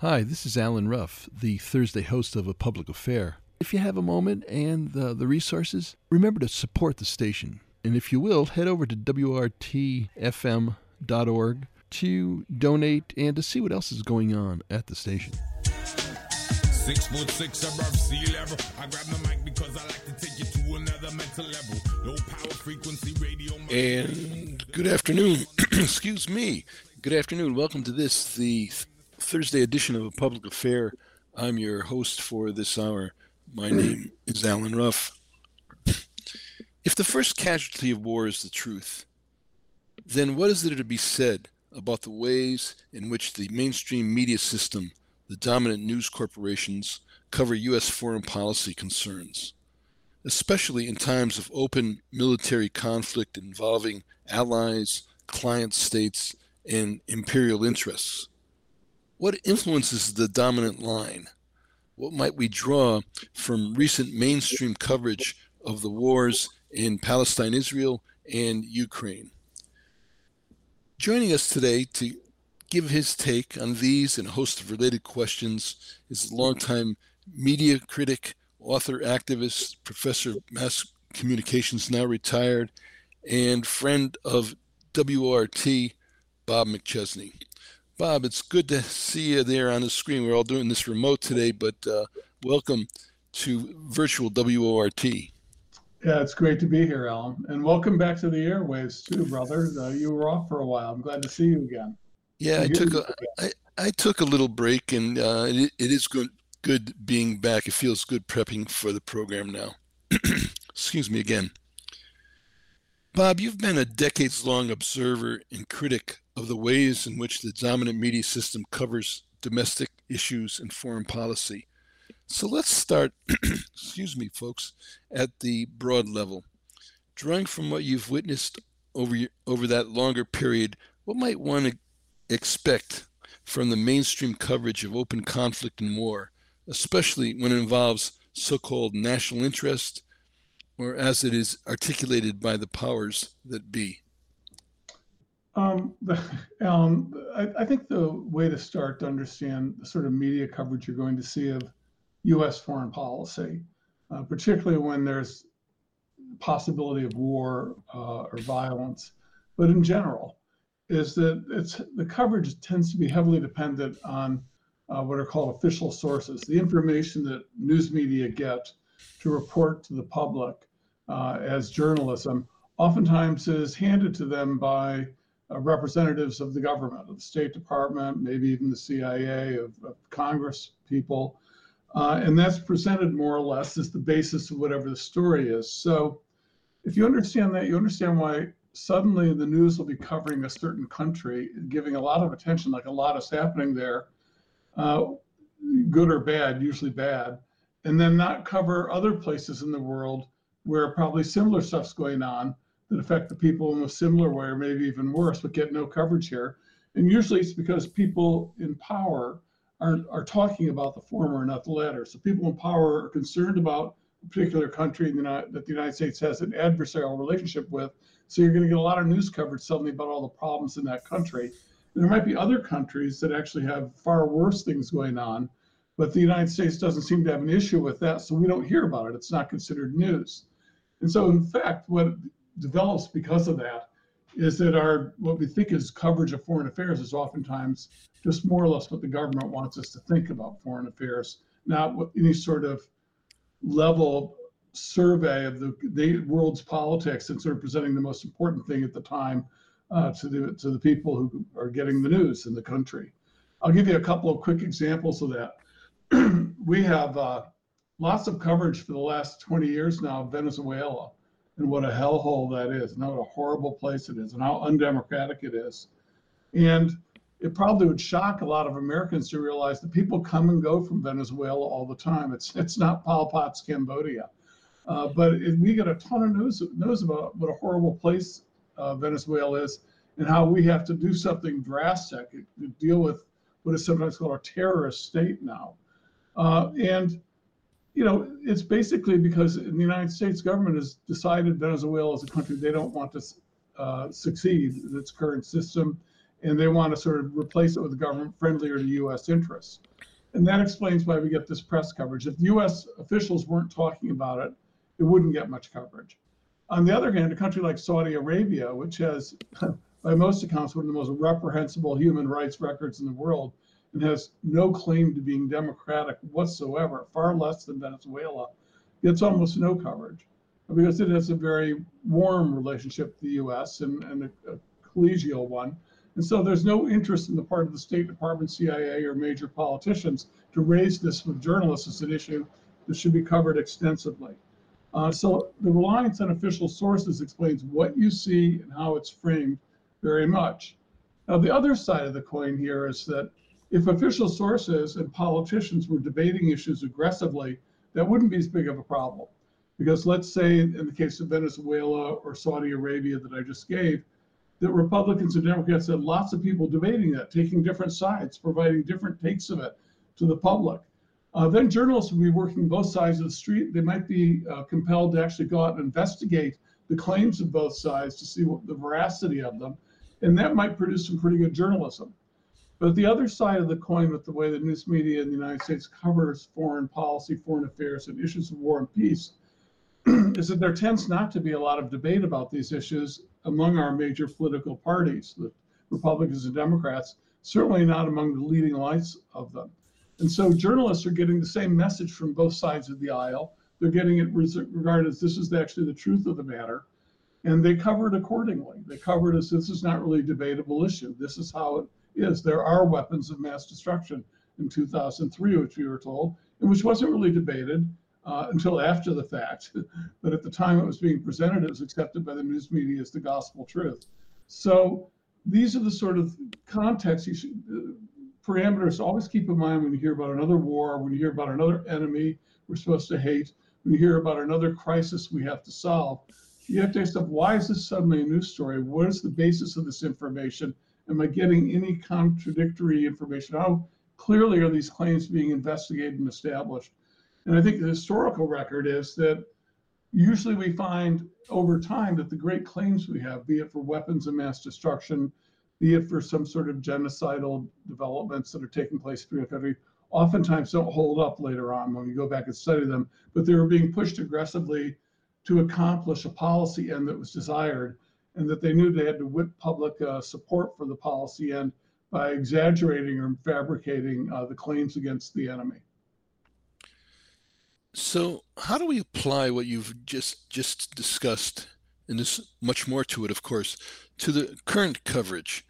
Hi, this is Allen Ruff, the Thursday host of A Public Affair. If you have a moment and the, the resources, remember to support the station. And if you will, head over to WORTFM.org to donate and to see what else is going on at the station. Six foot six above sea level. I grab the mic because I like to take you to another mental level. Low power frequency radio. And good afternoon. Excuse me. Good afternoon. Welcome to this, the Thursday edition of A Public Affair. I'm your host for this hour. My name is Allen Ruff. If the first casualty of war is the truth, then what is there to be said about the ways in which the mainstream media system, the dominant news corporations, cover U.S. foreign policy concerns, especially in times of open military conflict involving allies, client states, and imperial interests? What influences the dominant line? What might we draw from recent mainstream coverage of the wars in Palestine, Israel, and Ukraine? Joining us today to give his take on these and a host of related questions is longtime media critic, author, activist, professor of mass communications, now retired, and friend of WORT, Bob McChesney. Bob, it's good to see you there on the screen. We're all doing this remote today, but uh, welcome to virtual WORT. Yeah, it's great to be here, Allen, and welcome back to the airwaves too, brother. Uh, you were off for a while. I'm glad to see you again. Yeah, I took a I, I took a little break, and uh, it, it is good good being back. It feels good prepping for the program now. Excuse me again. Bob, you've been a decades long observer and critic of the ways in which the dominant media system covers domestic issues and foreign policy. So let's start, excuse me, folks, at the broad level. Drawing from what you've witnessed over, over that longer period, what might one expect from the mainstream coverage of open conflict and war, especially when it involves so called national interest or as it is articulated by the powers that be? Um, Allen, I, I, think the way to start to understand the sort of media coverage you're going to see of U.S. foreign policy, uh, particularly when there's possibility of war uh, or violence, but in general, is that it's the coverage tends to be heavily dependent on uh, what are called official sources, the information that news media get to report to the public uh, as journalism oftentimes is handed to them by representatives of the government, of the State Department, maybe even the CIA, of, of Congress people. Uh, and that's presented more or less as the basis of whatever the story is. So if you understand that, you understand why suddenly the news will be covering a certain country, giving a lot of attention, like a lot is happening there, uh, good or bad, usually bad, and then not cover other places in the world where probably similar stuff's going on that affect the people in a similar way or maybe even worse, but get no coverage here. And usually it's because people in power are, are talking about the former and not the latter. So people in power are concerned about a particular country that the United States has an adversarial relationship with. So you're going to get a lot of news coverage suddenly about all the problems in that country. And there might be other countries that actually have far worse things going on, but the United States doesn't seem to have an issue with that, so we don't hear about it. It's not considered news. And so, in fact, what develops because of that is that our what we think is coverage of foreign affairs is oftentimes just more or less what the government wants us to think about foreign affairs, not any sort of level survey of the, the world's politics and sort of presenting the most important thing at the time uh, to the to the people who are getting the news in the country. I'll give you a couple of quick examples of that. we have uh, lots of coverage for the last 20 years now of Venezuela and what a hellhole that is, and what a horrible place it is, and how undemocratic it is. And it probably would shock a lot of Americans to realize that people come and go from Venezuela all the time. It's it's not Pol Pot's Cambodia, uh, but it, we get a ton of news news about what a horrible place uh, Venezuela is and how we have to do something drastic to deal with what is sometimes called a terrorist state now. Uh, and you know, it's basically because the United States government has decided Venezuela is a country they don't want to uh, succeed in its current system, and they want to sort of replace it with a government friendlier to U.S. interests. And that explains why we get this press coverage. If U.S. officials weren't talking about it, it wouldn't get much coverage. On the other hand, a country like Saudi Arabia, which has, by most accounts, one of the most reprehensible human rights records in the world, and has no claim to being democratic whatsoever, far less than Venezuela, gets almost no coverage because it has a very warm relationship with the U.S. and, and a, a collegial one. And so there's no interest in the part of the State Department, CIA, or major politicians to raise this with journalists as an issue that should be covered extensively. Uh, so the reliance on official sources explains what you see and how it's framed very much. Now, the other side of the coin here is that if official sources and politicians were debating issues aggressively, that wouldn't be as big of a problem. Because let's say in the case of Venezuela or Saudi Arabia that I just gave, that Republicans and Democrats had lots of people debating that, taking different sides, providing different takes of it to the public. Uh, then journalists would be working both sides of the street. They might be uh, compelled to actually go out and investigate the claims of both sides to see what the veracity of them, and that might produce some pretty good journalism. But the other side of the coin with the way the news media in the United States covers foreign policy, foreign affairs, and issues of war and peace is that there tends not to be a lot of debate about these issues among our major political parties, the Republicans and Democrats, certainly not among the leading lights of them. And so journalists are getting the same message from both sides of the aisle. They're getting it regarded as this is actually the truth of the matter. And they cover it accordingly. They cover it as this is not really a debatable issue. This is how it is. There are weapons of mass destruction in 2003, which we were told, and which wasn't really debated uh, until after the fact. but at the time it was being presented, it was accepted by the news media as the gospel truth. So these are the sort of contexts you should, uh, parameters to always keep in mind when you hear about another war, when you hear about another enemy we're supposed to hate, when you hear about another crisis we have to solve. You have to ask yourself, why is this suddenly a news story? What is the basis of this information? Am I getting any contradictory information? How clearly are these claims being investigated and established? And I think the historical record is that usually we find over time that the great claims we have, be it for weapons of mass destruction, be it for some sort of genocidal developments that are taking place through the country, oftentimes don't hold up later on when we go back and study them. But they were being pushed aggressively to accomplish a policy end that was desired, and that they knew they had to whip public uh, support for the policy end by exaggerating or fabricating uh, the claims against the enemy. So, how do we apply what you've just just discussed, and there's much more to it, of course, to the current coverage?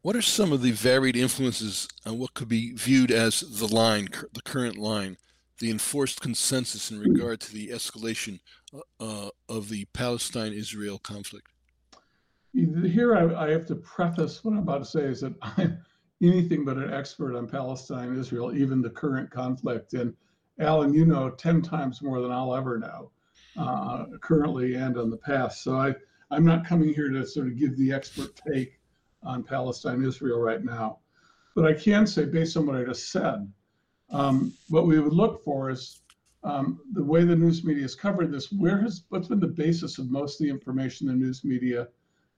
What are some of the varied influences on what could be viewed as the line, the current line, the enforced consensus in regard to the escalation uh, uh of the Palestine-Israel conflict? Here, I, I, have to preface what I'm about to say is that I'm anything but an expert on Palestine, Israel, even the current conflict, and Allen, you know 10 times more than I'll ever know uh, currently and on the past. So I, I'm not coming here to sort of give the expert take on Palestine, Israel right now. But I can say, based on what I just said, um, what we would look for is um, the way the news media has covered this. Where has what's been the basis of most of the information the news media,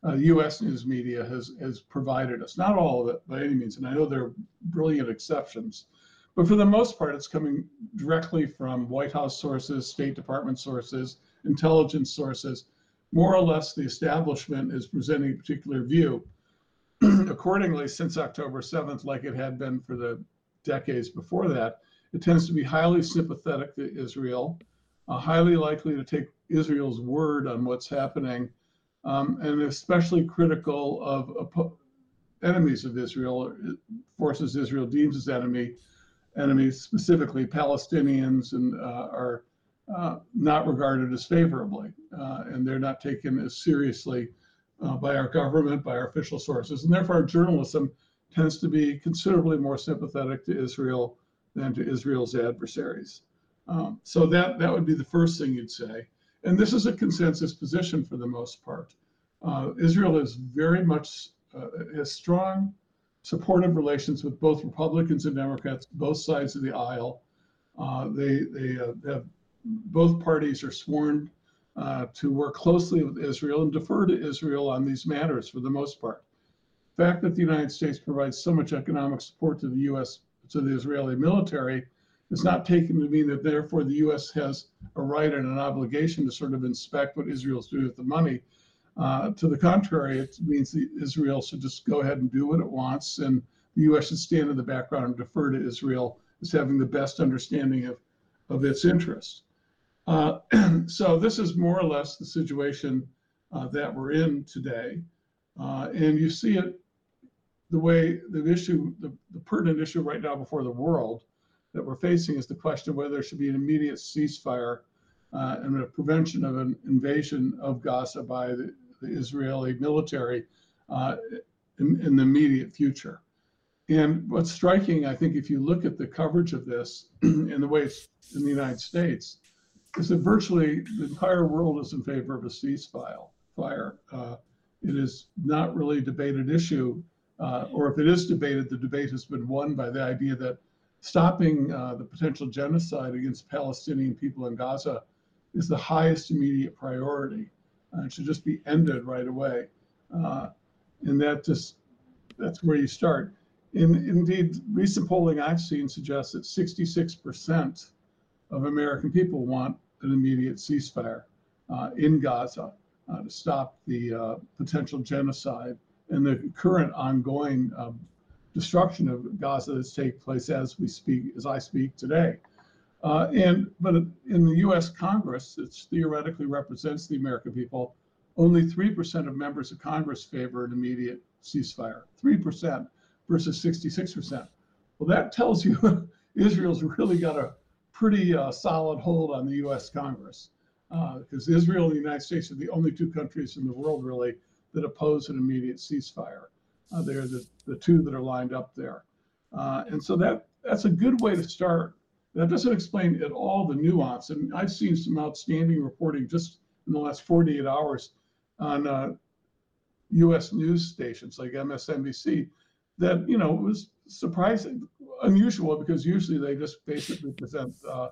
uh, U.S. news media has has provided us? Not all of it by any means, and I know there are brilliant exceptions. But for the most part, it's coming directly from White House sources, State Department sources, intelligence sources. More or less, the establishment is presenting a particular view. Accordingly, since October 7th, like it had been for the decades before that, it tends to be highly sympathetic to Israel, uh, highly likely to take Israel's word on what's happening, um, and especially critical of uh, enemies of Israel, forces Israel deems as enemy, enemies, specifically Palestinians, and uh, are uh, not regarded as favorably, uh, and they're not taken as seriously uh, by our government, by our official sources, and therefore our journalism tends to be considerably more sympathetic to Israel than to Israel's adversaries. Um, so that that would be the first thing you'd say, and this is a consensus position for the most part. Uh, Israel is very much uh, has strong supportive relations with both Republicans and Democrats, both sides of the aisle. Uh, they they uh, have both parties are sworn uh, to work closely with Israel and defer to Israel on these matters for the most part. The fact that the United States provides so much economic support to the U.S. to the Israeli military is not taken to mean that therefore the U.S. has a right and an obligation to sort of inspect what Israel's doing with the money. Uh, to the contrary, it means that Israel should just go ahead and do what it wants, and the U.S. should stand in the background and defer to Israel as having the best understanding of, of its interests. Uh, so this is more or less the situation uh, that we're in today. Uh, and you see it the way the issue, the, the pertinent issue right now before the world that we're facing is the question whether there should be an immediate ceasefire uh, and a prevention of an invasion of Gaza by the, the Israeli military uh, in, in, the immediate future. And what's striking, I think, if you look at the coverage of this and the way it's in the United States, is that virtually the entire world is in favor of a ceasefire. Fire. Uh, it is not really a debated issue, uh, or if it is debated, the debate has been won by the idea that stopping uh, the potential genocide against Palestinian people in Gaza is the highest immediate priority. Uh, it should just be ended right away. Uh, and that just that's where you start. In, indeed, recent polling I've seen suggests that 66% of American people want an immediate ceasefire uh, in Gaza uh, to stop the uh, potential genocide and the current ongoing um, destruction of Gaza that's taking place as we speak, as I speak today. Uh, and but in the U.S. Congress, it theoretically represents the American people. Only three percent of members of Congress favor an immediate ceasefire. Three percent versus sixty-six percent. Well, that tells you Israel's really got a pretty uh, solid hold on the U.S. Congress because uh, Israel and the United States are the only two countries in the world really that oppose an immediate ceasefire. Uh, they're the, the two that are lined up there. Uh, and so that that's a good way to start. That doesn't explain at all the nuance. And I've seen some outstanding reporting just in the last 48 hours on uh, U.S. news stations like MSNBC that, you know, was surprising, unusual because usually they just basically present uh,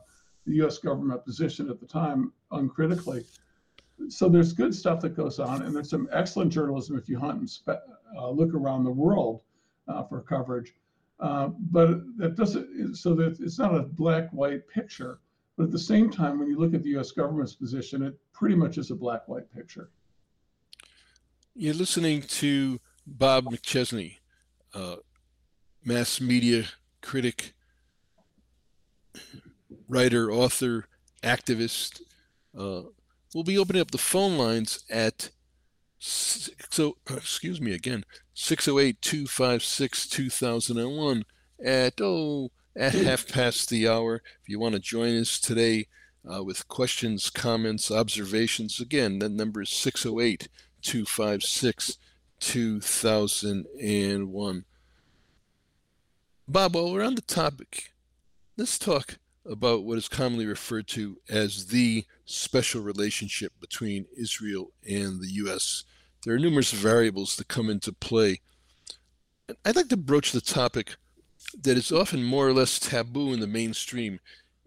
the U.S. government position at the time uncritically. So there's good stuff that goes on, and there's some excellent journalism if you hunt and spe- uh, look around the world uh, for coverage. Uh, but that doesn't, so that it's not a black white picture. But at the same time, when you look at the US government's position, it pretty much is a black white picture. You're listening to Bob McChesney, uh, mass media critic, writer, author, activist. Uh, we'll be opening up the phone lines at so excuse me again 608-256-2001 at oh at half past the hour. If you want to join us today uh, with questions comments observations again that number is 608-256-2001 bob while we're on the topic let's talk about what is commonly referred to as the special relationship between Israel and the U.S. There are numerous variables that come into play. I'd like to broach the topic that is often more or less taboo in the mainstream,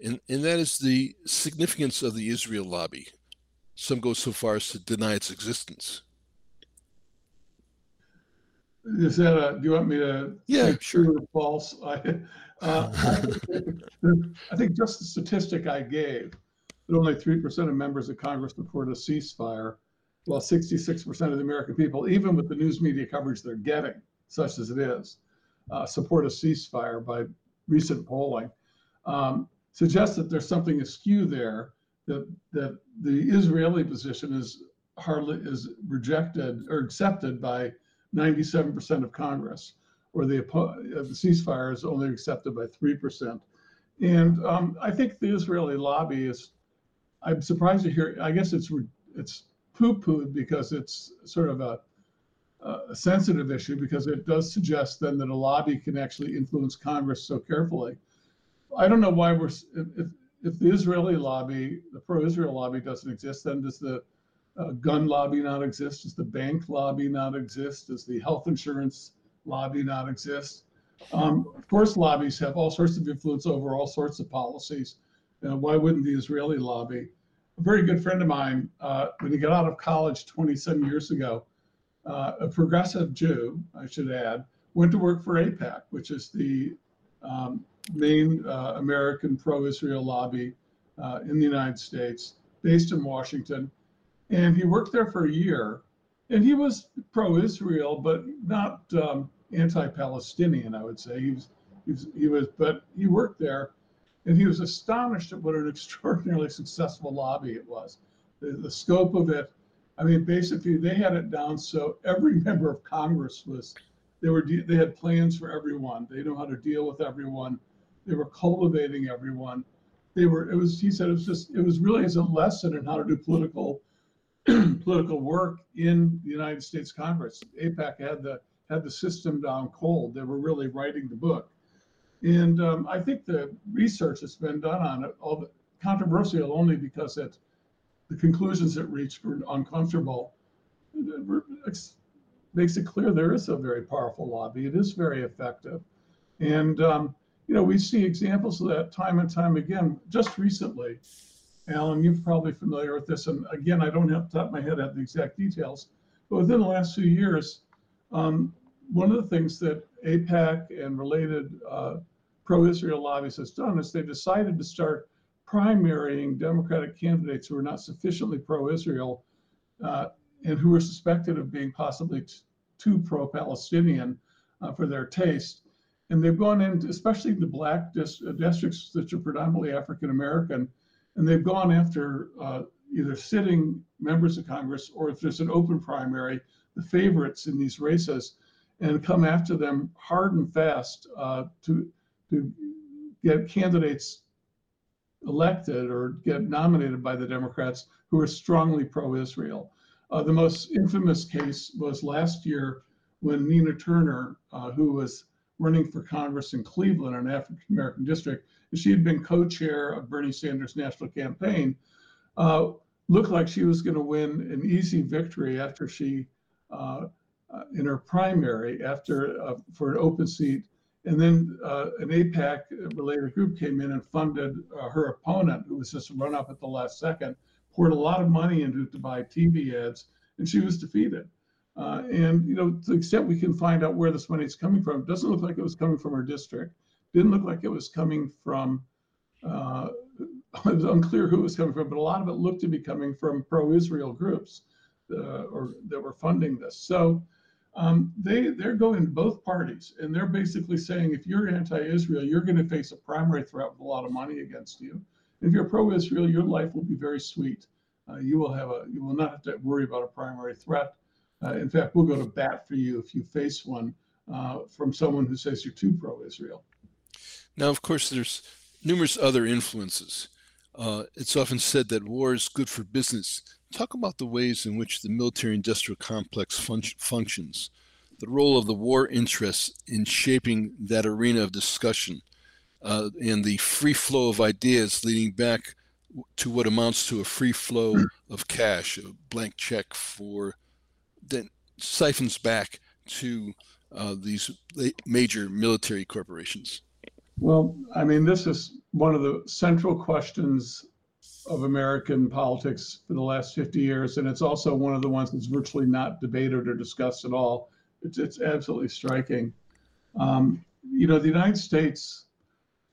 and, and that is the significance of the Israel lobby. Some go so far as to deny its existence. Is that a, do you want me to? Yeah, sure. False. I, uh, I think just the statistic I gave that only 3% of members of Congress support a ceasefire, while 66% of the American people, even with the news media coverage they're getting, such as it is, uh, support a ceasefire by recent polling, um, suggests that there's something askew there. That that the Israeli position is hardly is rejected or accepted by 97% of Congress or the, uh, the ceasefire is only accepted by 3%. And um, I think the Israeli lobby is, I'm surprised to hear, I guess it's, it's poo-pooed because it's sort of a, a sensitive issue because it does suggest then that a lobby can actually influence Congress so carefully. I don't know why we're, if, if the Israeli lobby, the pro-Israel lobby doesn't exist, then does the uh, gun lobby not exist? Does the bank lobby not exist? Does the health insurance lobby not exist. Um, of course, lobbies have all sorts of influence over all sorts of policies. Why wouldn't the Israeli lobby? A very good friend of mine, uh, when he got out of college 27 years ago, uh, a progressive Jew, I should add, went to work for AIPAC, which is the um, main uh, American pro Israel lobby uh, in the United States, based in Washington. And he worked there for a year. And he was pro Israel, but not um, anti Palestinian, I would say. He was, he was, he was, but he worked there and he was astonished at what an extraordinarily successful lobby it was. The, the scope of it, I mean, basically, they had it down so every member of Congress was they were they had plans for everyone. They know how to deal with everyone. They were cultivating everyone. They were. It was. He said it was just. It was really as a lesson in how to do political political work in the United States Congress. AIPAC had the had the system down cold. They were really writing the book. And um, I think the research that's been done on it, all the, controversial only because it, the conclusions it reached were uncomfortable. It makes it clear there is a very powerful lobby. It is very effective. And, um, you know, we see examples of that time and time again. Just recently, Allen, you're probably familiar with this. And again, I don't have to top of my head at the exact details, but within the last few years, um, one of the things that AIPAC and related uh, pro-Israel lobbies has done is they've decided to start primarying Democratic candidates who are not sufficiently pro-Israel uh, and who are suspected of being possibly t- too pro-Palestinian uh, for their taste. And they've gone into, especially the black dis- districts that are predominantly African American, and they've gone after uh, either sitting members of Congress or if there's an open primary, the favorites in these races, and come after them hard and fast uh, to to get candidates elected or get nominated by the Democrats who are strongly pro-Israel. Uh, the most infamous case was last year when Nina Turner, uh, who was running for Congress in Cleveland, an African American district, she had been co-chair of Bernie Sanders' national campaign, uh, looked like she was going to win an easy victory after she, uh, uh, in her primary, after uh, for an open seat and then uh, an AIPAC related group came in and funded uh, her opponent, who was just run up at the last second, poured a lot of money into to buy TV ads, and she was defeated. And you know, to the extent we can find out where this money is coming from, it doesn't look like it was coming from her district. Didn't look like it was coming from. Uh, it was unclear who it was coming from, but a lot of it looked to be coming from pro-Israel groups, uh, or that were funding this. So um, they they're going to both parties, and they're basically saying if you're anti-Israel, you're going to face a primary threat with a lot of money against you. If you're pro-Israel, your life will be very sweet. Uh, you will have a you will not have to worry about a primary threat. Uh, in fact, we'll go to bat for you if you face one uh, from someone who says you're too pro-Israel. Now, of course, there's numerous other influences. Uh, it's often said that war is good for business Talk about the ways in which the military industrial complex fun- functions, the role of the war interests in shaping that arena of discussion, uh, and the free flow of ideas leading back to what amounts to a free flow of cash, a blank check for that siphons back to uh, these major military corporations. Well, I mean, this is one of the central questions of American politics for the last 50 years, and it's also one of the ones that's virtually not debated or discussed at all. It's, it's absolutely striking. Um, you know, the United States,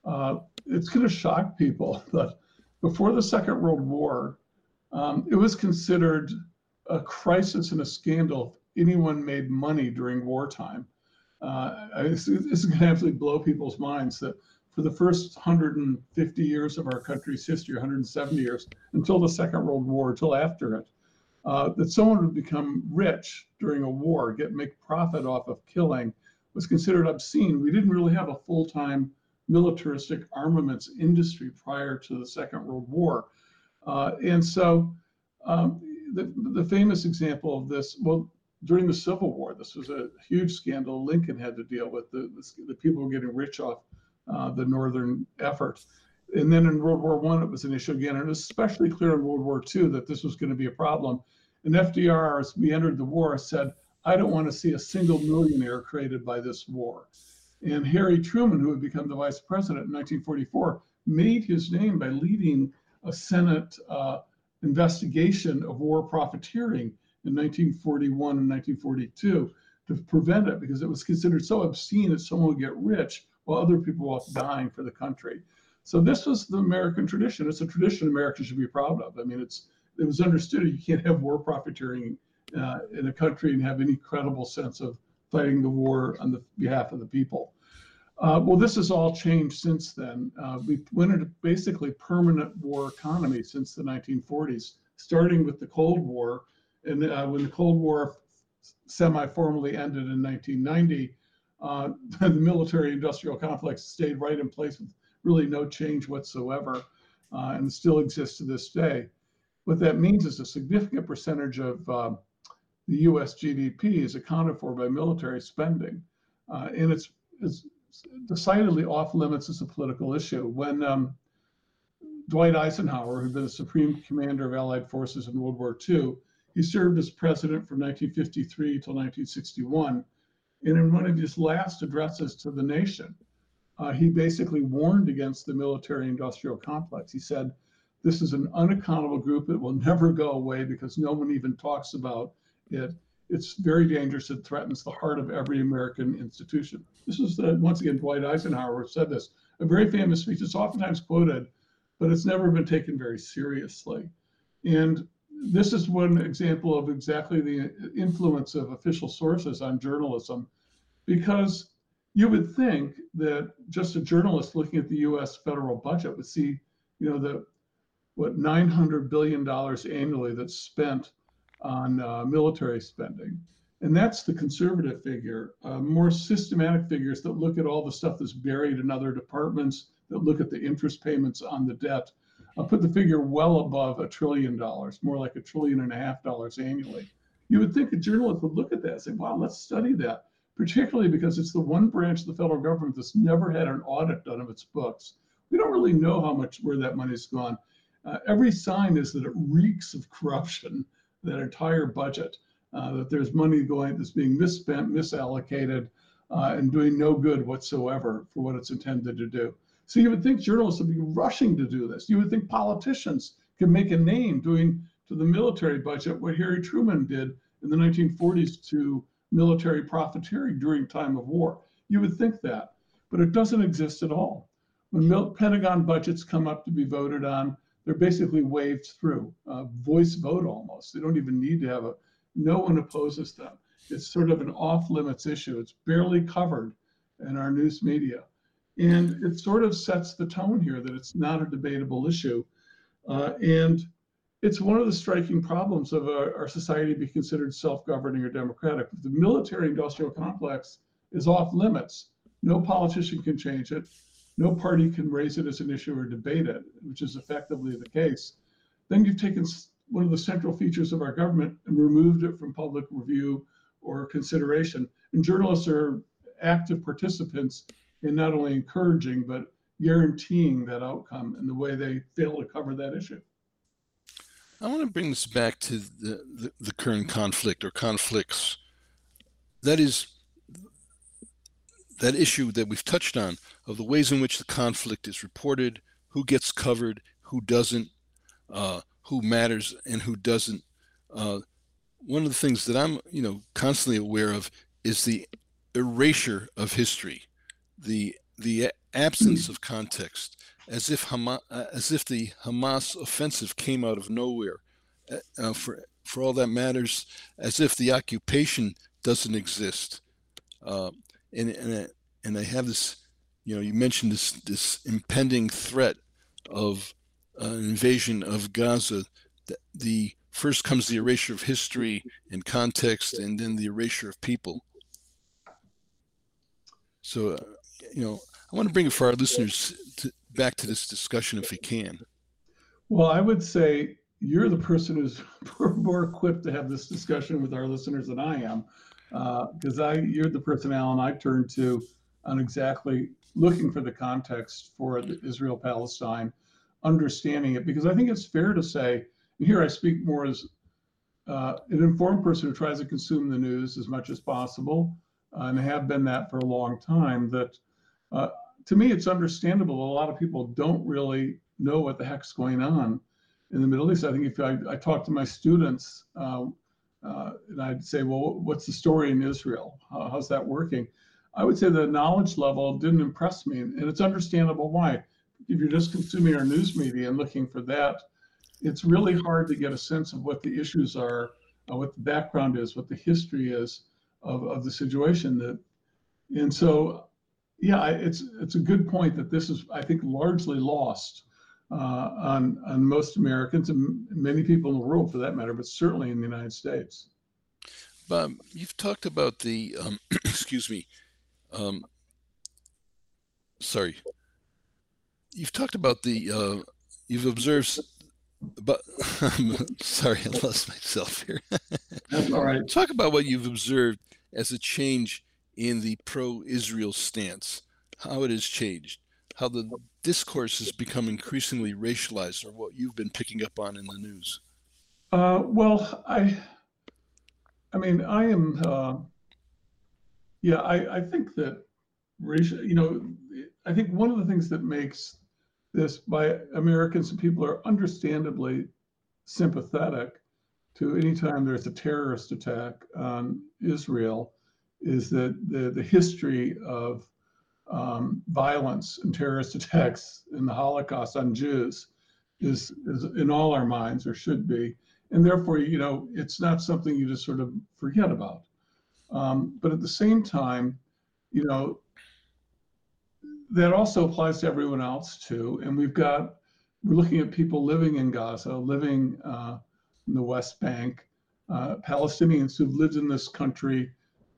uh, it's going to shock people, that before the Second World War, um, it was considered a crisis and a scandal if anyone made money during wartime. Uh, this, this is going to absolutely blow people's minds that for the first 150 years of our country's history, 170 years, until the Second World War, until after it, uh, that someone would become rich during a war, get make profit off of killing, was considered obscene. We didn't really have a full-time militaristic armaments industry prior to the Second World War, uh, and so um, the, the famous example of this, well, during the Civil War, this was a huge scandal. Lincoln had to deal with the, the, the people getting rich off uh, the northern effort. And then in World War One, it was an issue again, and it was especially clear in World War Two that this was going to be a problem. And FDR, as we entered the war, said, "I don't want to see a single millionaire created by this war." And Harry Truman, who had become the vice president in 1944, made his name by leading a Senate uh, investigation of war profiteering in 1941 and 1942 to prevent it because it was considered so obscene that someone would get rich while other people were dying for the country. So this was the American tradition. It's a tradition Americans should be proud of. I mean, it's it was understood you can't have war profiteering uh, in a country and have any credible sense of fighting the war on the behalf of the people. Uh, well, this has all changed since then. Uh, we went into basically permanent war economy since the 1940s, starting with the Cold War. And uh, when the Cold War semi-formally ended in 1990, uh, the military-industrial complex stayed right in place with really no change whatsoever, uh, and still exists to this day. What that means is a significant percentage of uh, the U.S. GDP is accounted for by military spending, and it's, it's decidedly off limits as a political issue. When um, Dwight Eisenhower, who'd been the supreme commander of Allied forces in World War II, he served as president from 1953 till 1961. And in one of his last addresses to the nation, uh, he basically warned against the military industrial complex. He said, This is an unaccountable group. It will never go away because no one even talks about it it's very dangerous. It threatens the heart of every American institution. This is the, once again Dwight Eisenhower said this, a very famous speech. It's oftentimes quoted, but it's never been taken very seriously. And this is one example of exactly the influence of official sources on journalism, because you would think that just a journalist looking at the U.S. federal budget would see, you know, the what 900 billion dollars annually that's spent on uh, military spending. And that's the conservative figure. Uh, more systematic figures that look at all the stuff that's buried in other departments, that look at the interest payments on the debt, uh, put the figure well above a trillion dollars, more like a trillion and a half dollars annually. You would think a journalist would look at that and say, wow, let's study that, particularly because it's the one branch of the federal government that's never had an audit done of its books. We don't really know how much where that money's gone. Uh, every sign is that it reeks of corruption that entire budget, uh, that there's money going that's being misspent, misallocated, uh, and doing no good whatsoever for what it's intended to do. So you would think journalists would be rushing to do this. You would think politicians could make a name doing to the military budget what Harry Truman did in the 1940s to military profiteering during time of war. You would think that, but it doesn't exist at all. When Pentagon budgets come up to be voted on, they're basically waved through, uh, voice vote almost. They don't even need to have a, no one opposes them. It's sort of an off limits issue. It's barely covered in our news media. And it sort of sets the tone here that it's not a debatable issue. Uh, and it's one of the striking problems of our, our society to be considered self-governing or democratic. The military industrial complex is off limits. No politician can change it no party can raise it as an issue or debate it, which is effectively the case, then you've taken one of the central features of our government and removed it from public review or consideration. And journalists are active participants in not only encouraging, but guaranteeing that outcome and the way they fail to cover that issue. I want to bring this back to the, the, the current conflict or conflicts. That is that issue that we've touched on of the ways in which the conflict is reported, who gets covered, who doesn't, uh, who matters and who doesn't. Uh, one of the things that I'm, you know, constantly aware of is the erasure of history, the the absence of context, as if Hamas, uh, as if the Hamas offensive came out of nowhere. Uh, uh, for for all that matters, as if the occupation doesn't exist. Uh, and and and I have this, you know, you mentioned this this impending threat of uh, an invasion of Gaza. The, the first comes the erasure of history and context, and then the erasure of people. So, uh, you know, I want to bring it for our listeners to, back to this discussion if we can. Well, I would say you're the person who's more equipped to have this discussion with our listeners than I am because uh, I you're the person, Allen, I turn to on exactly looking for the context for Israel Palestine, understanding it, because I think it's fair to say, and here I speak more as uh, an informed person who tries to consume the news as much as possible, uh, and have been that for a long time, that uh, to me it's understandable. A lot of people don't really know what the heck's going on in the Middle East. I think if I, I talk to my students, uh, uh, and I'd say, well, what's the story in Israel? How, how's that working? I would say the knowledge level didn't impress me, and it's understandable why. If you're just consuming our news media and looking for that, it's really hard to get a sense of what the issues are, uh, what the background is, what the history is of, of the situation. That, and so, yeah, it's it's a good point that this is, I think, largely lost uh, on on most Americans and many people in the world, for that matter, but certainly in the United States. Bob, you've talked about the um, excuse me um, sorry. You've talked about the, uh, you've observed, but I'm sorry, I lost myself here. That's all right. Talk about what you've observed as a change in the pro Israel stance, how it has changed, how the discourse has become increasingly racialized, or what you've been picking up on in the news. Uh, well, I, I mean, I am. Uh, yeah, I, I think that racial, you know, I think one of the things that makes this by Americans and people are understandably sympathetic to anytime there's a terrorist attack on Israel is that the, the history of um, violence and terrorist attacks in the Holocaust on Jews is, is in all our minds or should be. And therefore, you know, it's not something you just sort of forget about. Um, but at the same time, you know, that also applies to everyone else too. And we've got, we're looking at people living in Gaza, living uh, in the West Bank, uh, Palestinians who've lived in this country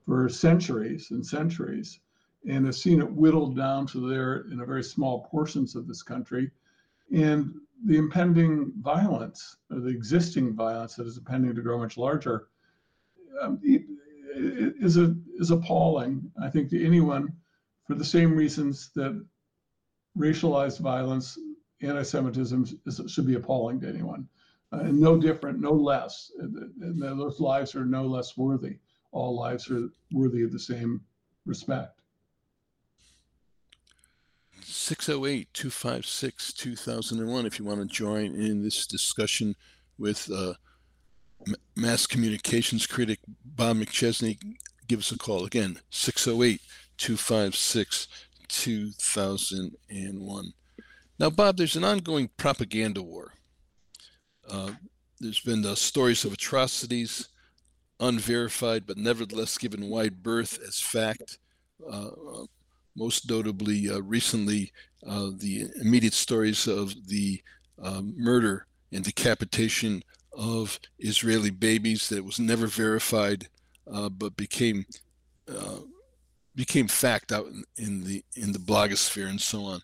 for centuries and centuries and have seen it whittled down to there in a very small portions of this country. And the impending violence, or the existing violence that is impending to grow much larger, um, is a is appalling. I think to anyone, for the same reasons that racialized violence, anti-Semitism is, should be appalling to anyone, uh, and no different, no less. And those lives are no less worthy. All lives are worthy of the same respect. 608 256 2001 if you want to join in this discussion with uh, mass communications critic Bob McChesney, give us a call. Again, 608 256 2001. Now, Bob, there's an ongoing propaganda war. Uh, there's been uh, stories of atrocities, unverified, but nevertheless given wide berth as fact. Uh, most notably, uh, recently, uh, the immediate stories of the uh, murder and decapitation of Israeli babies that was never verified, uh, but became uh, became fact out in, in, the in the blogosphere and so on,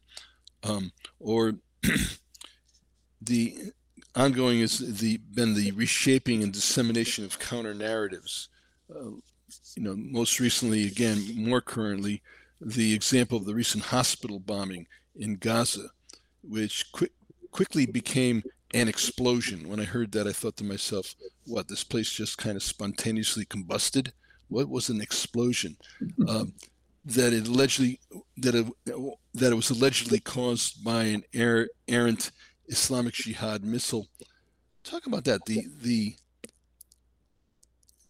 um, or the ongoing has the been the reshaping and dissemination of counter narratives. Uh, you know, most recently, again, more currently, the example of the recent hospital bombing in Gaza, which quick, quickly became an explosion. When I heard that, I thought to myself, what, this place just kind of spontaneously combusted? What was an explosion? Um, that it allegedly that it, that it was allegedly caused by an er, errant Islamic Jihad missile. Talk about that. The the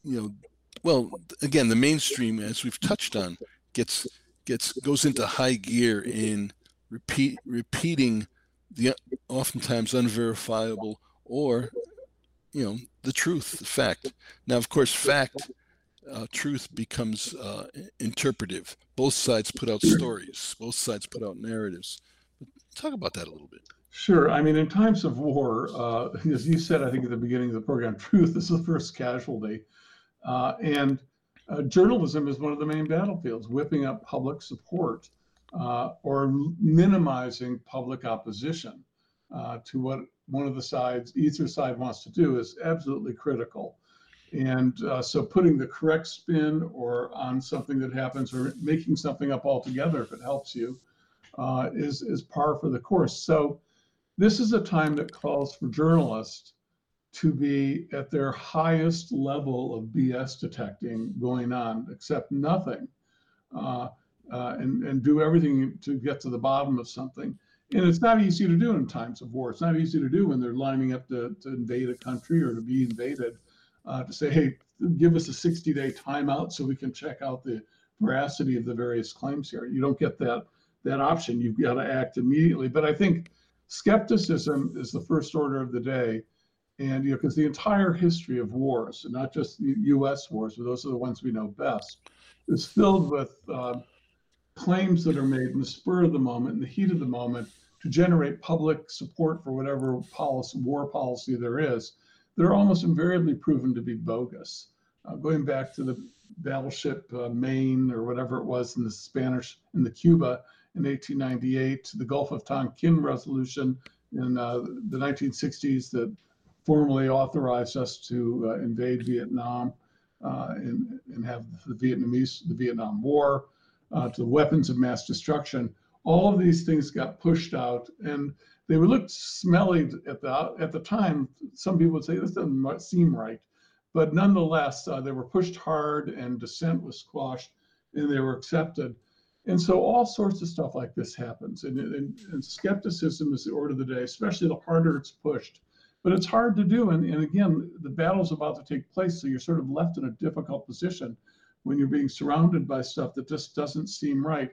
you know, well, again, the mainstream, as we've touched on, gets gets goes into high gear in repeat repeating the oftentimes unverifiable or you know the truth the fact. Now of course fact uh, truth becomes uh, interpretive. Both sides put out stories. Both sides put out narratives. Talk about that a little bit sure i mean in times of war uh, as you said i think at the beginning of the program truth is the first casualty uh, and uh, journalism is one of the main battlefields whipping up public support uh, or minimizing public opposition uh, to what one of the sides, either side wants to do is absolutely critical. And uh, so putting the correct spin or on something that happens or making something up altogether, if it helps you, is, is par for the course. So this is a time that calls for journalists to be at their highest level of BS detecting going on, accept nothing. Uh, uh, and, and do everything to get to the bottom of something. And it's not easy to do in times of war. It's not easy to do when they're lining up to, to invade a country or to be invaded. Uh, to say, hey, give us a 60 day timeout so we can check out the veracity of the various claims here. You don't get that that option. You've got to act immediately. But I think skepticism is the first order of the day. And you know, because the entire history of wars, and not just the U.S. wars, but those are the ones we know best, is filled with uh, claims that are made in the spur of the moment, in the heat of the moment, to generate public support for whatever policy, war policy there is, they're almost invariably proven to be bogus. Uh, going back to the battleship uh, Maine or whatever it was in the Spanish in the Cuba in 1898, the Gulf of Tonkin resolution in uh, the 1960s that formally authorized us to uh, invade Vietnam uh, and, and have the Vietnamese the Vietnam War, uh, to the weapons of mass destruction. All of these things got pushed out and they looked smelly at the at the time. Some people would say this doesn't seem right but nonetheless uh, they were pushed hard and dissent was squashed and they were accepted and so all sorts of stuff like this happens. And, and, and skepticism is the order of the day especially the harder it's pushed. But it's hard to do. And, and again the battle's about to take place so you're sort of left in a difficult position when you're being surrounded by stuff that just doesn't seem right.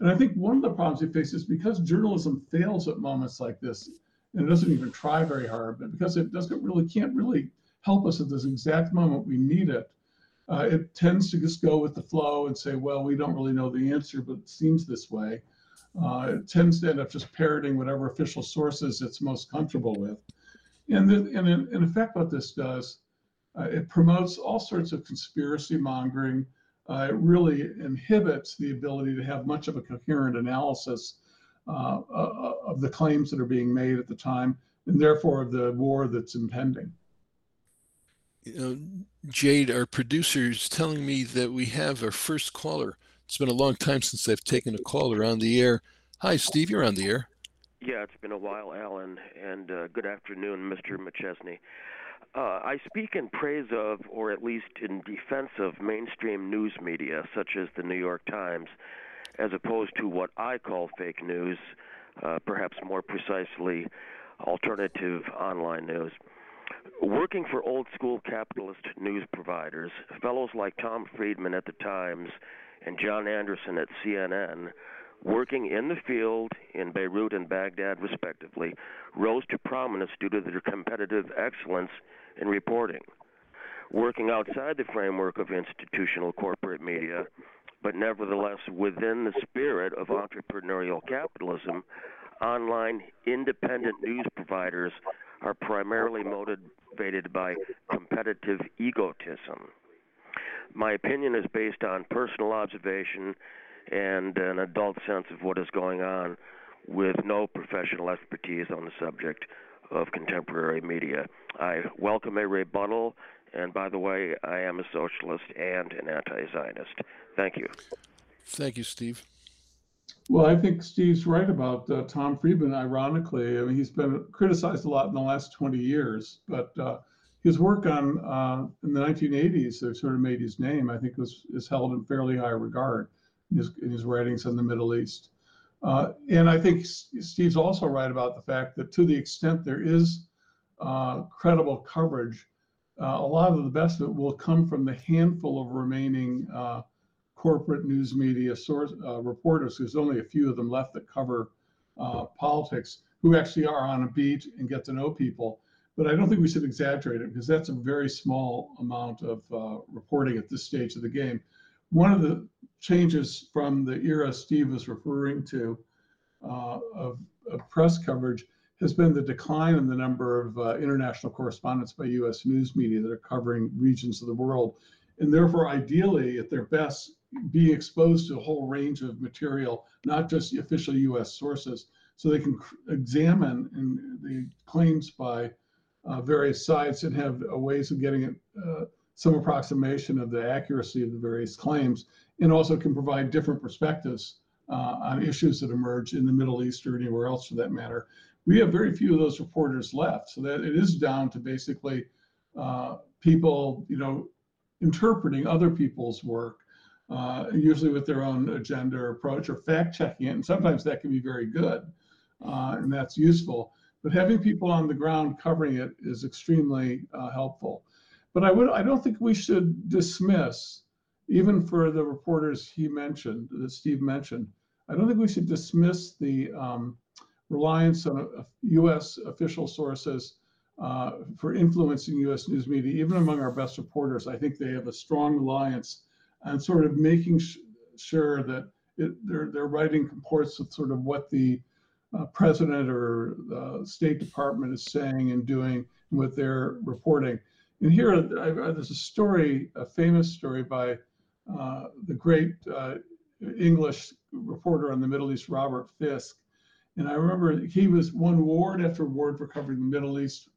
And I think one of the problems we face is because journalism fails at moments like this, and it doesn't even try very hard, but because it doesn't really can't really help us at this exact moment we need it, uh, it tends to just go with the flow and say, well, we don't really know the answer, but it seems this way. Uh, it tends to end up just parroting whatever official sources it's most comfortable with. And, and in, in, effect, what this does, uh, it promotes all sorts of conspiracy mongering, uh, it really inhibits the ability to have much of a coherent analysis uh, uh, of the claims that are being made at the time, and therefore of the war that's impending. Jade, our producer, is telling me that we have our first caller. It's been a long time since I've taken a caller on the air. Hi, Steve, you're on the air. Yeah, it's been a while, Allen, and uh, good afternoon, Mr. McChesney. Uh, I speak in praise of, or at least in defense of, mainstream news media, such as the New York Times, as opposed to what I call fake news, uh, perhaps more precisely, alternative online news. Working for old school capitalist news providers, fellows like Tom Friedman at the Times and John Anderson at CNN working in the field in Beirut and Baghdad, respectively, rose to prominence due to their competitive excellence in reporting. Working outside the framework of institutional corporate media, but nevertheless within the spirit of entrepreneurial capitalism, online independent news providers are primarily motivated by competitive egotism. My opinion is based on personal observation and an adult sense of what is going on with no professional expertise on the subject of contemporary media. I welcome a rebuttal, and by the way, I am a socialist and an anti Zionist. Thank you. Thank you, Steve. Well, I think Steve's right about uh, Tom Friedman. Ironically, I mean, he's been criticized a lot in the last 20 years, but uh, his work on uh, in the 1980s that sort of made his name, I think, was is held in fairly high regard in his, in his writings on the Middle East. Uh, and I think Steve's also right about the fact that to the extent there is uh, credible coverage, uh, a lot of the best of it will come from the handful of remaining corporate news media source uh, reporters. There's only a few of them left that cover uh, politics who actually are on a beat and get to know people. But I don't think we should exaggerate it because that's a very small amount of reporting at this stage of the game. One of the changes from the era Steve was referring to uh, of, of, press coverage has been the decline in the number of uh, international correspondents by U.S. news media that are covering regions of the world, and therefore, ideally, at their best, being exposed to a whole range of material, not just the official U.S. sources, so they can examine the claims by uh, various sites and have ways of getting it, uh, some approximation of the accuracy of the various claims and also can provide different perspectives uh, on issues that emerge in the Middle East or anywhere else for that matter. We have very few of those reporters left, so that it is down to basically uh, people, you know, interpreting other people's work, uh, usually with their own agenda or approach, or fact checking it, and sometimes that can be very good, uh, and that's useful. But having people on the ground covering it is extremely uh, helpful. but I would I don't think we should dismiss, even for the reporters he mentioned, that Steve mentioned. I don't think we should dismiss the um, reliance on U.S. official sources uh, for influencing U.S. news media, even among our best reporters. I think they have a strong reliance on sort of making sh- sure that it, they're they're writing comports with sort of what the uh, president or the State Department is saying and doing with they're reporting. And here, I, there's a story, a famous story by uh, the great uh, English reporter on the Middle East, Robert Fisk. And I remember he was won award after award for covering the Middle East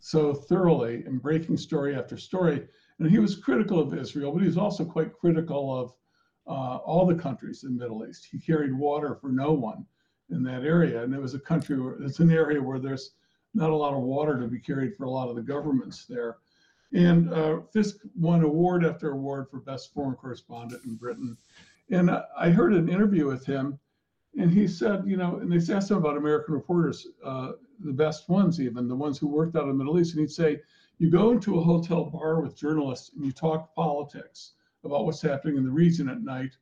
so thoroughly and breaking story after story. And he was critical of Israel, but he was also quite critical of uh, all the countries in the Middle East. He carried water for no one in that area. And it was a country where it's an area where there's not a lot of water to be carried for a lot of the governments there. And uh, Fisk won award after award for best foreign correspondent in Britain. And I heard an interview with him, and he said, you know, and they asked him about American reporters, uh, the best ones, even the ones who worked out of the Middle East. And he'd say, you go into a hotel bar with journalists and you talk politics about what's happening in the region at night.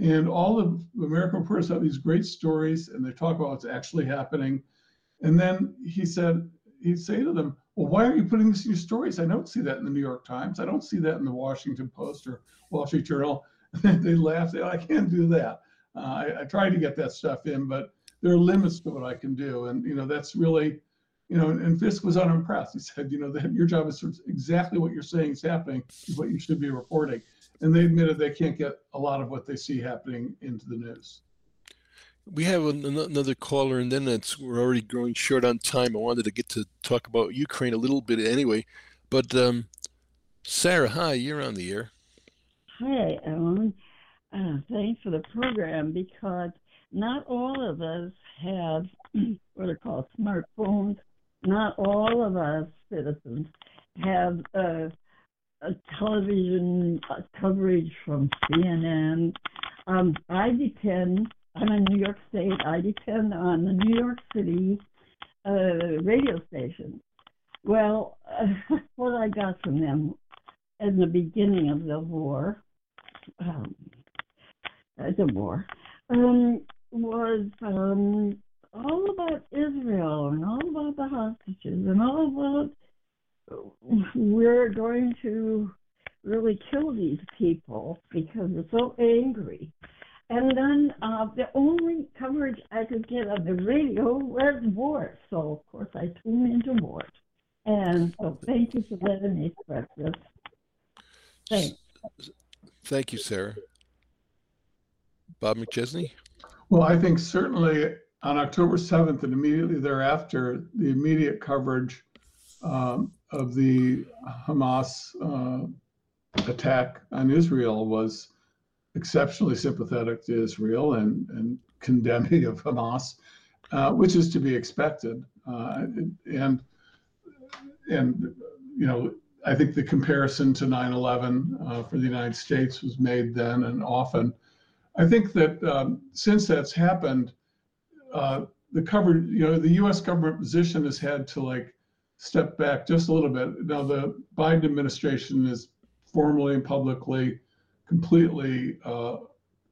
And all of American reporters have these great stories and they talk about what's actually happening. And then he said, he'd say to them, Well, why aren't you putting this in your stories? I don't see that in the New York Times. I don't see that in the Washington Post or Wall Street Journal. And they laugh. They, I can't do that. Uh, I, I try to get that stuff in, but there are limits to what I can do. And, you know, that's really, you know, and, and Fisk was unimpressed. He said, you know, that your job is exactly what you're saying is happening is what you should be reporting and they admitted they can't get a lot of what they see happening into the news. We have another caller, and then it's we're already growing short on time. I wanted to get to talk about Ukraine a little bit anyway, but um, Sarah, hi, you're on the air. Hi, Allen. Uh, thanks for the program because not all of us have what are called smartphones. Not all of us citizens have television uh, coverage from CNN. Um, I depend, I'm in New York State, I depend on the New York City uh, radio station. Well, uh, what I got from them in the beginning of the war, um, uh, the war, um, was um, all about Israel and all about the hostages and all about we're going to really kill these people because they're so angry. And then uh, the only coverage I could get on the radio was war. So, of course, I tuned into war. And so, thank you for letting me express this. Thanks. Thank you, Sarah. Bob McChesney? Well, I think certainly on October 7th and immediately thereafter, the immediate coverage um, of the Hamas uh, attack on Israel was exceptionally sympathetic to Israel and, and condemning of Hamas, uh, which is to be expected. Uh, and and you know, I think the comparison to 9/11 uh, for the United States was made then and often. I think that um, since that's happened, uh, the you know, the U.S. government position has had to like step back just a little bit. Now, the Biden administration is formally and publicly completely uh,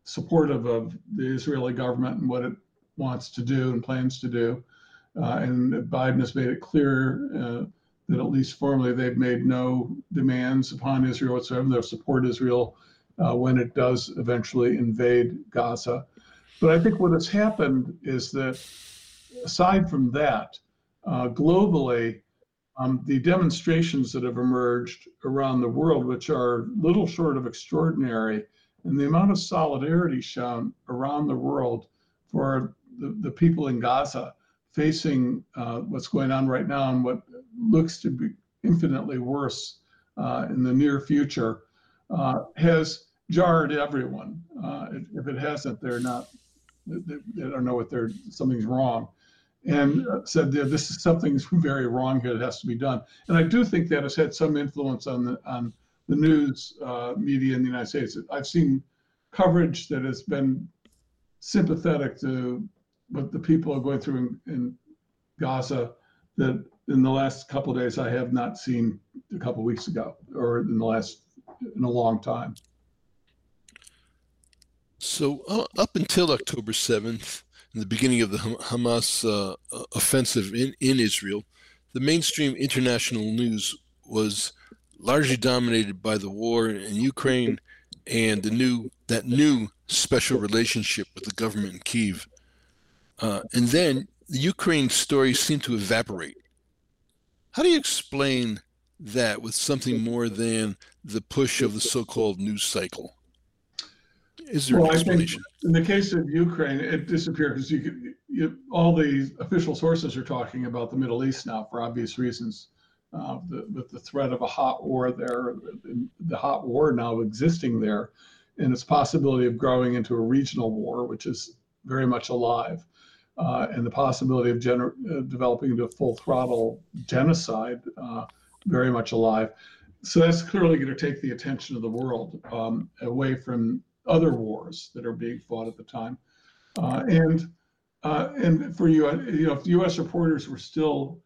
supportive of the Israeli government and what it wants to do and plans to do. Uh, and Biden has made it clear uh, that at least formally they've made no demands upon Israel whatsoever. They'll support Israel uh, when it does eventually invade Gaza. But I think what has happened is that aside from that, uh, globally, um, the demonstrations that have emerged around the world, which are little short of extraordinary, and the amount of solidarity shown around the world for the, the people in Gaza facing uh, what's going on right now and what looks to be infinitely worse uh, in the near future uh, has jarred everyone. Uh, if it hasn't, they're not, they, they don't know what they're, something's wrong and said yeah, this is something's very wrong here that has to be done. And I do think that has had some influence on the on the news uh, media in the United States. I've seen coverage that has been sympathetic to what the people are going through in, in Gaza that in the last couple days I have not seen a couple weeks ago or in the last in a long time. So uh, up until October 7th, in the beginning of the Hamas uh, offensive in, in Israel, the mainstream international news was largely dominated by the war in Ukraine and the new that new special relationship with the government in Kiev. Uh, and then the Ukraine story seemed to evaporate. How do you explain that with something more than the push of the so-called news cycle? Is there well, an explanation? in the case of Ukraine, it disappeared because you, you, all the official sources are talking about the Middle East now for obvious reasons. Uh, the, with the threat of a hot war there, the hot war now existing there, and its possibility of growing into a regional war, which is very much alive, uh, and the possibility of gener- uh, developing into full throttle genocide, uh, very much alive. So that's clearly going to take the attention of the world um, away from other wars that are being fought at the time. Uh, and uh, and for you, you know, if U.S. reporters were still,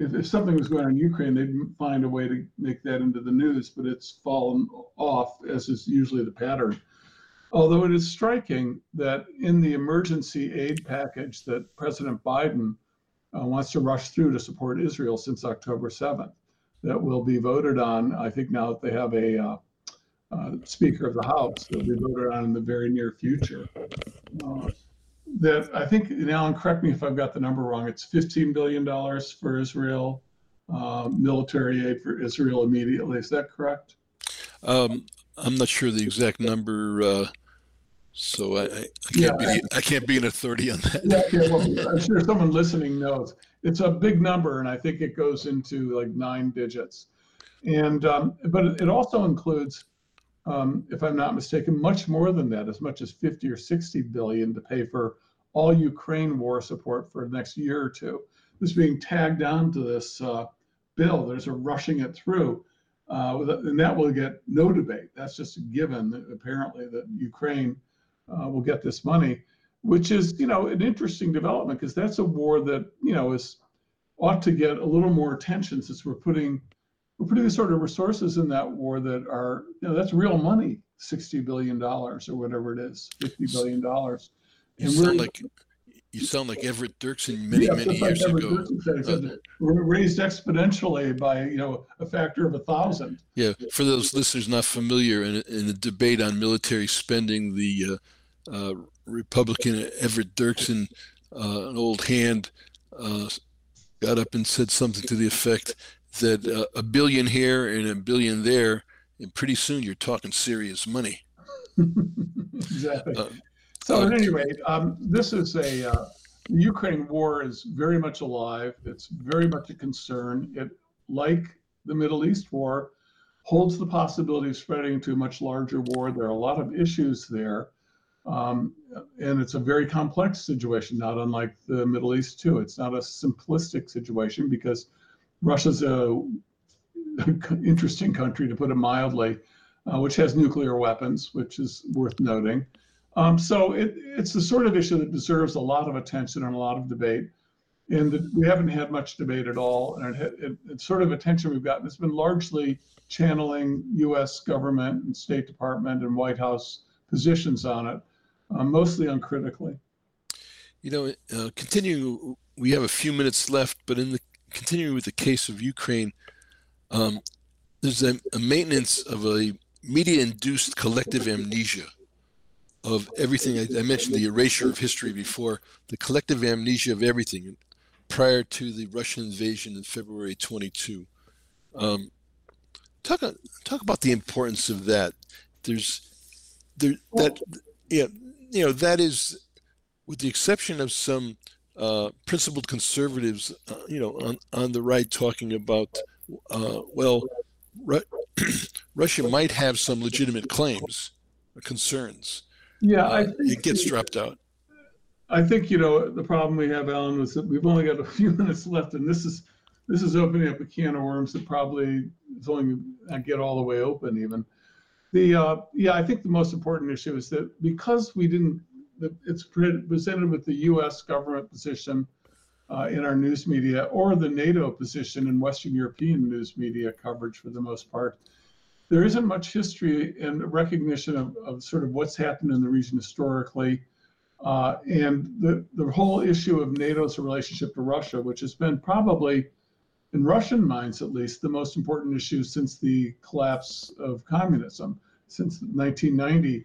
if, if something was going on in Ukraine, they'd find a way to make that into the news, but it's fallen off, as is usually the pattern. Although it is striking that in the emergency aid package that President Biden uh, wants to rush through to support Israel since October 7th, that will be voted on, I think now that they have a uh, uh, Speaker of the House that will be voted on in the very near future. Uh, that I think, and Allen, correct me if I've got the number wrong, it's $15 billion for Israel, uh, military aid for Israel immediately. Is that correct? Um, I'm not sure the exact number. So I, I can't yeah, be I can't be an authority on that. Yeah, yeah, well, I'm sure someone listening knows. It's a big number, and I think it goes into like nine digits. And um, but it also includes um, if I'm not mistaken, much more than that, as much as 50 or 60 billion to pay for all Ukraine war support for the next year or two. This being tagged on to this uh, bill. There's a rushing it through, uh, and that will get no debate. That's just a given, apparently, that Ukraine uh, will get this money, which is, you know, an interesting development because that's a war that, you know, is ought to get a little more attention since we're putting we're putting the sort of resources in that war that are, you know, that's real money, $60 billion or whatever it is, $50 billion. You sound like you sound like Everett Dirksen many, yeah, many years like ago. uh, we're raised exponentially by, you know, a factor of a thousand. Yeah, for those listeners not familiar, in a, in a debate on military spending, the uh, uh, Republican Everett Dirksen, uh, an old hand, uh, got up and said something to the effect that uh, a billion here and a billion there, and pretty soon you're talking serious money. exactly. So, at any rate, um, this is a uh, the Ukraine war is very much alive. It's very much a concern. It, like the Middle East war, holds the possibility of spreading into a much larger war. There are a lot of issues there. Um, and it's a very complex situation, not unlike the Middle East, too. It's not a simplistic situation because Russia's a interesting country, to put it mildly, uh, which has nuclear weapons, which is worth noting. Um, so it, it's the sort of issue that deserves a lot of attention and a lot of debate. And the, we haven't had much debate at all. And it, it, it's sort of attention we've gotten. It's been largely channeling U.S. government and State Department and White House positions on it, uh, mostly uncritically. You know, uh, continuing, we have a few minutes left, but in the continuing with the case of Ukraine, um, there's a, a, maintenance of a media-induced collective amnesia of everything. I, I, mentioned the erasure of history before, the collective amnesia of everything prior to the Russian invasion in February 22. Um, talk talk about the importance of that. There's there that yeah you know that is with the exception of some uh, principled conservatives, uh, you know, on, on the right talking about, uh, well, Ru- Russia might have some legitimate claims concerns. Yeah, I uh, it gets dropped out. I think you know the problem we have, Allen, was that we've only got a few minutes left, and this is this is opening up a can of worms that probably is only not get all the way open even. The uh, yeah, I think the most important issue is that because we didn't it's presented with the U.S. government position uh, in our news media or the NATO position in Western European news media coverage for the most part. There isn't much history and recognition of, of sort of what's happened in the region historically. Uh, and the, the whole issue of NATO's relationship to Russia, which has been probably, in Russian minds at least, the most important issue since the collapse of communism, since 1990.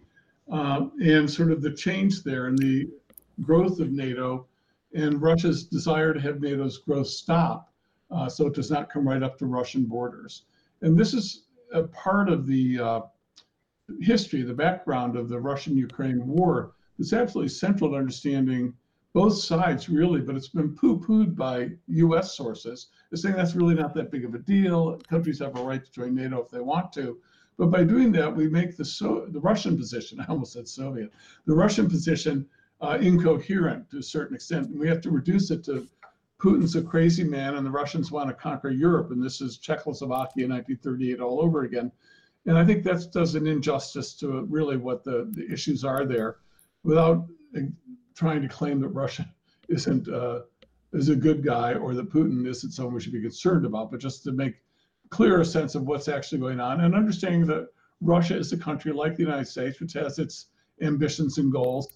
Um, and sort of the change there and the growth of NATO and Russia's desire to have NATO's growth stop uh, so it does not come right up to Russian borders. And this is a part of the uh, history, the background of the Russian Ukraine war that's absolutely central to understanding both sides, really, but it's been poo pooed by US sources, as saying that's really not that big of a deal. Countries have a right to join NATO if they want to. But by doing that, we make the, so, the Russian position, I almost said Soviet, the Russian position uh, incoherent to a certain extent. And we have to reduce it to Putin's a crazy man and the Russians want to conquer Europe. And this is Czechoslovakia 1938 all over again. And I think that does an injustice to really what the, the issues are there without uh, trying to claim that Russia isn't uh, is a good guy or that Putin isn't someone we should be concerned about, but just to make clear a sense of what's actually going on and understanding that Russia is a country like the United States, which has its ambitions and goals,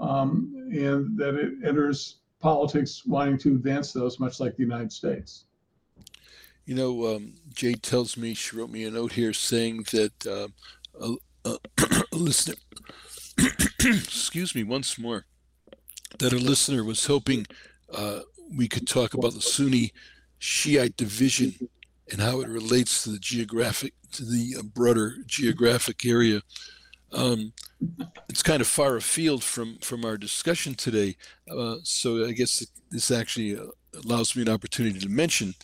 um, and that it enters politics wanting to advance those, much like the United States. You know, um, Jade tells me she wrote me a note here saying that uh, a, a, a listener, excuse me, once more, that a listener was hoping uh, we could talk about the Sunni Shiite division and how it relates to the geographic to the uh, broader geographic area. Um, it's kind of far afield from from our discussion today, uh, so I guess this actually uh, allows me an opportunity to mention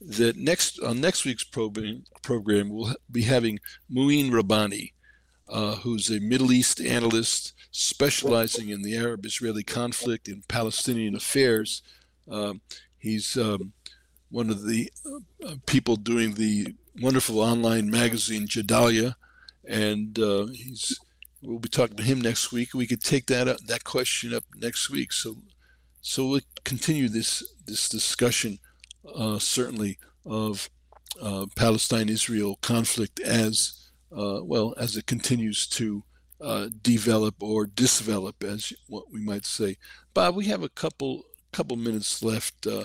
that next on next week's program, program we'll be having Mouin Rabbani, uh, who's a Middle East analyst specializing in the Arab-Israeli conflict and Palestinian affairs. Um, he's um, one of the uh, people doing the wonderful online magazine Jadaliyya and uh, he's we'll be talking to him next week. We could take that that question up next week. So, so we'll continue this this discussion, uh, certainly of uh, Palestine-Israel conflict as uh, well as it continues to uh, develop or disdevelop, as what we might say. Bob, we have a couple couple minutes left. Uh,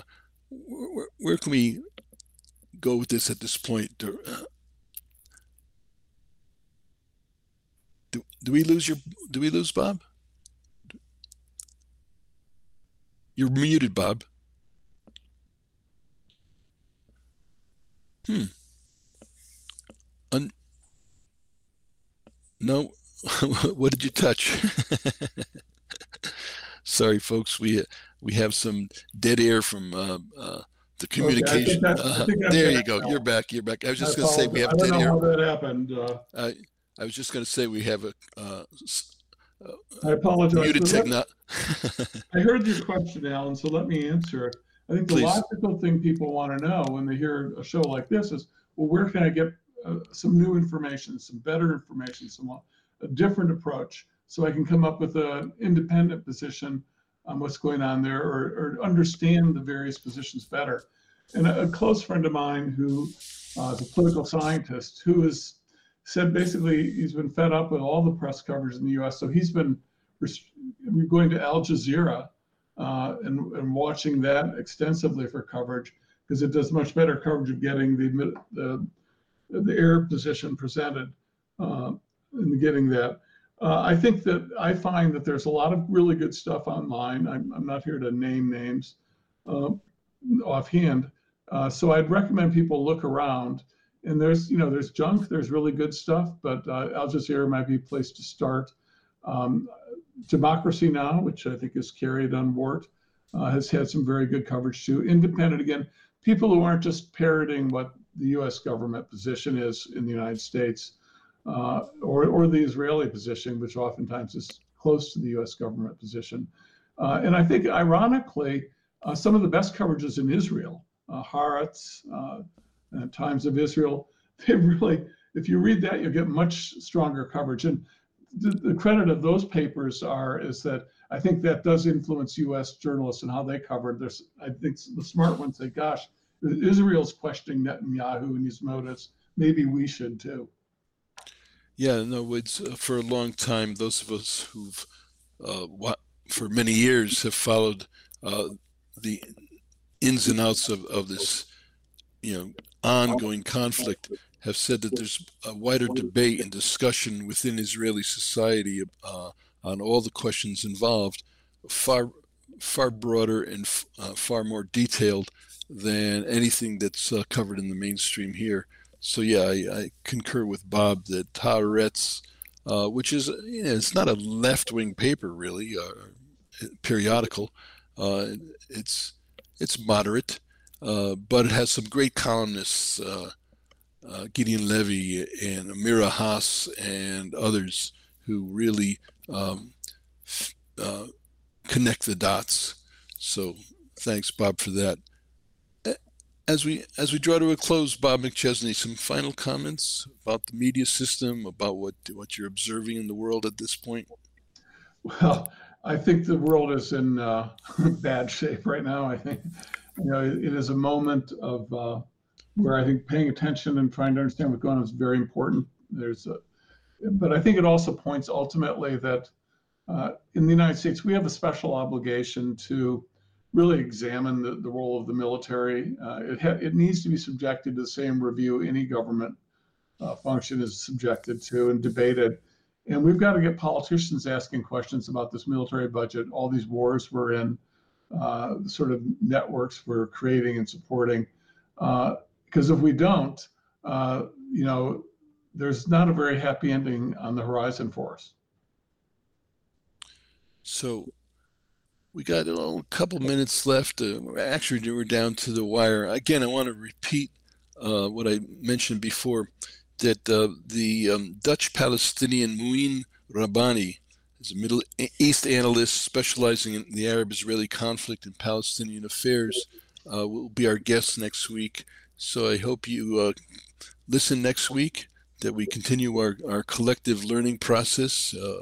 where, where, can we go with this at this point? Uh, Do, we lose your? Do we lose Bob? You're muted, Bob. Hmm. Un- no. what did you touch? Sorry, folks. We we have some dead air from uh, uh, the communication. Okay, uh, there you go. You're back. You're back. I was just going to say we have dead air. I don't know how that happened. I was just going to say we have a. Uh, I apologize. Muted techno- I heard your question, Allen. So let me answer it. I think the Please. logical thing people want to know when they hear a show like this is, well, where can I get uh, some new information, some better information, some a different approach, so I can come up with an independent position on what's going on there, or, or understand the various positions better. And a, a close friend of mine who uh, is a political scientist who is said basically he's been fed up with all the press coverage in the U.S. So he's been going to Al Jazeera uh, and, and watching that extensively for coverage because it does much better coverage of getting the the, the air position presented uh, and getting that. Uh, I think that I find that there's a lot of really good stuff online. I'm, I'm not here to name names uh, offhand. Uh, so I'd recommend people look around and there's you know there's junk there's really good stuff but uh, al jazeera might be a place to start. Um, democracy now! which i think is carried on WORT uh, has had some very good coverage too. Independent again people who aren't just parroting what the us government position is in the united states uh, or, or the israeli position which oftentimes is close to the us government position. Uh, and i think ironically uh, some of the best coverage is in israel uh, Haaretz, uh, Times of Israel. They really, if you read that, you'll get much stronger coverage. And the, the, credit of those papers are is that I think that does influence U.S. journalists and how they cover this. I think the smart ones say, "Gosh, Israel's questioning Netanyahu and his motives. Maybe we should too." Yeah, no, it's uh, for a long time. Those of us who've, uh, what, for many years, have followed uh, the ins and outs of, of this, you know, ongoing conflict, have said that there's a wider debate and discussion within Israeli society uh, on all the questions involved, far far broader and uh, far more detailed than anything that's uh, covered in the mainstream here. So yeah, I, I concur with Bob that Haaretz, uh, which is you know, it's not a left wing paper really, uh, periodical. Uh, it's it's moderate, uh, but it has some great columnists, uh, uh, Gideon Levy and Amira Hass and others who really um, connect the dots. So thanks, Bob, for that as we as we draw to a close, Bob McChesney, some final comments about the media system, about what what you're observing in the world at this point. Well, I think the world is in uh, bad shape right now. I think you know it, it is a moment of uh, where I think paying attention and trying to understand what's going on is very important. There's a, but I think it also points ultimately that uh, in the United States we have a special obligation to really examine the, the role of the military. Uh, it, ha- it needs to be subjected to the same review any government uh, function is subjected to and debated. And we've got to get politicians asking questions about this military budget, all these wars we're in, uh, sort of networks we're creating and supporting. Uh because uh, if we don't, uh, you know, there's not a very happy ending on the horizon for us. So we got a couple minutes left. Uh, actually, we're down to the wire. Again, I want to repeat uh, what I mentioned before that uh, the um, Dutch Palestinian Mouin Rabbani a Middle East analyst specializing in the Arab Israeli conflict and Palestinian affairs, uh, will be our guest next week. So I hope you uh, listen next week, that we continue our, our collective learning process. Uh,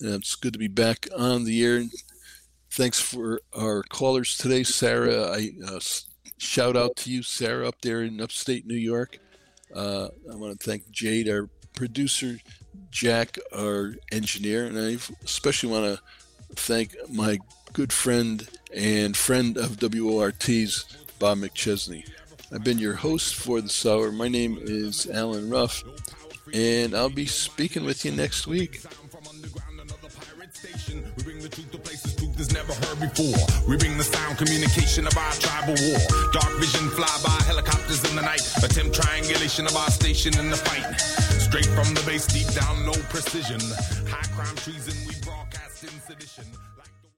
it's good to be back on the air Thanks for our callers today, Sarah. I uh, shout out to you, Sarah, up there in upstate New York. Uh, I want to thank Jade, our producer, Jack, our engineer, and I especially want to thank my good friend and friend of WORT's, Bob McChesney. I've been your host for this hour. My name is Allen Ruff, and I'll be speaking with you next week is never heard before. We bring the sound communication of our tribal war. Dark vision fly by helicopters in the night. Attempt triangulation of our station in the fight. Straight from the base, deep down, no precision. High crime treason, we broadcast in sedition.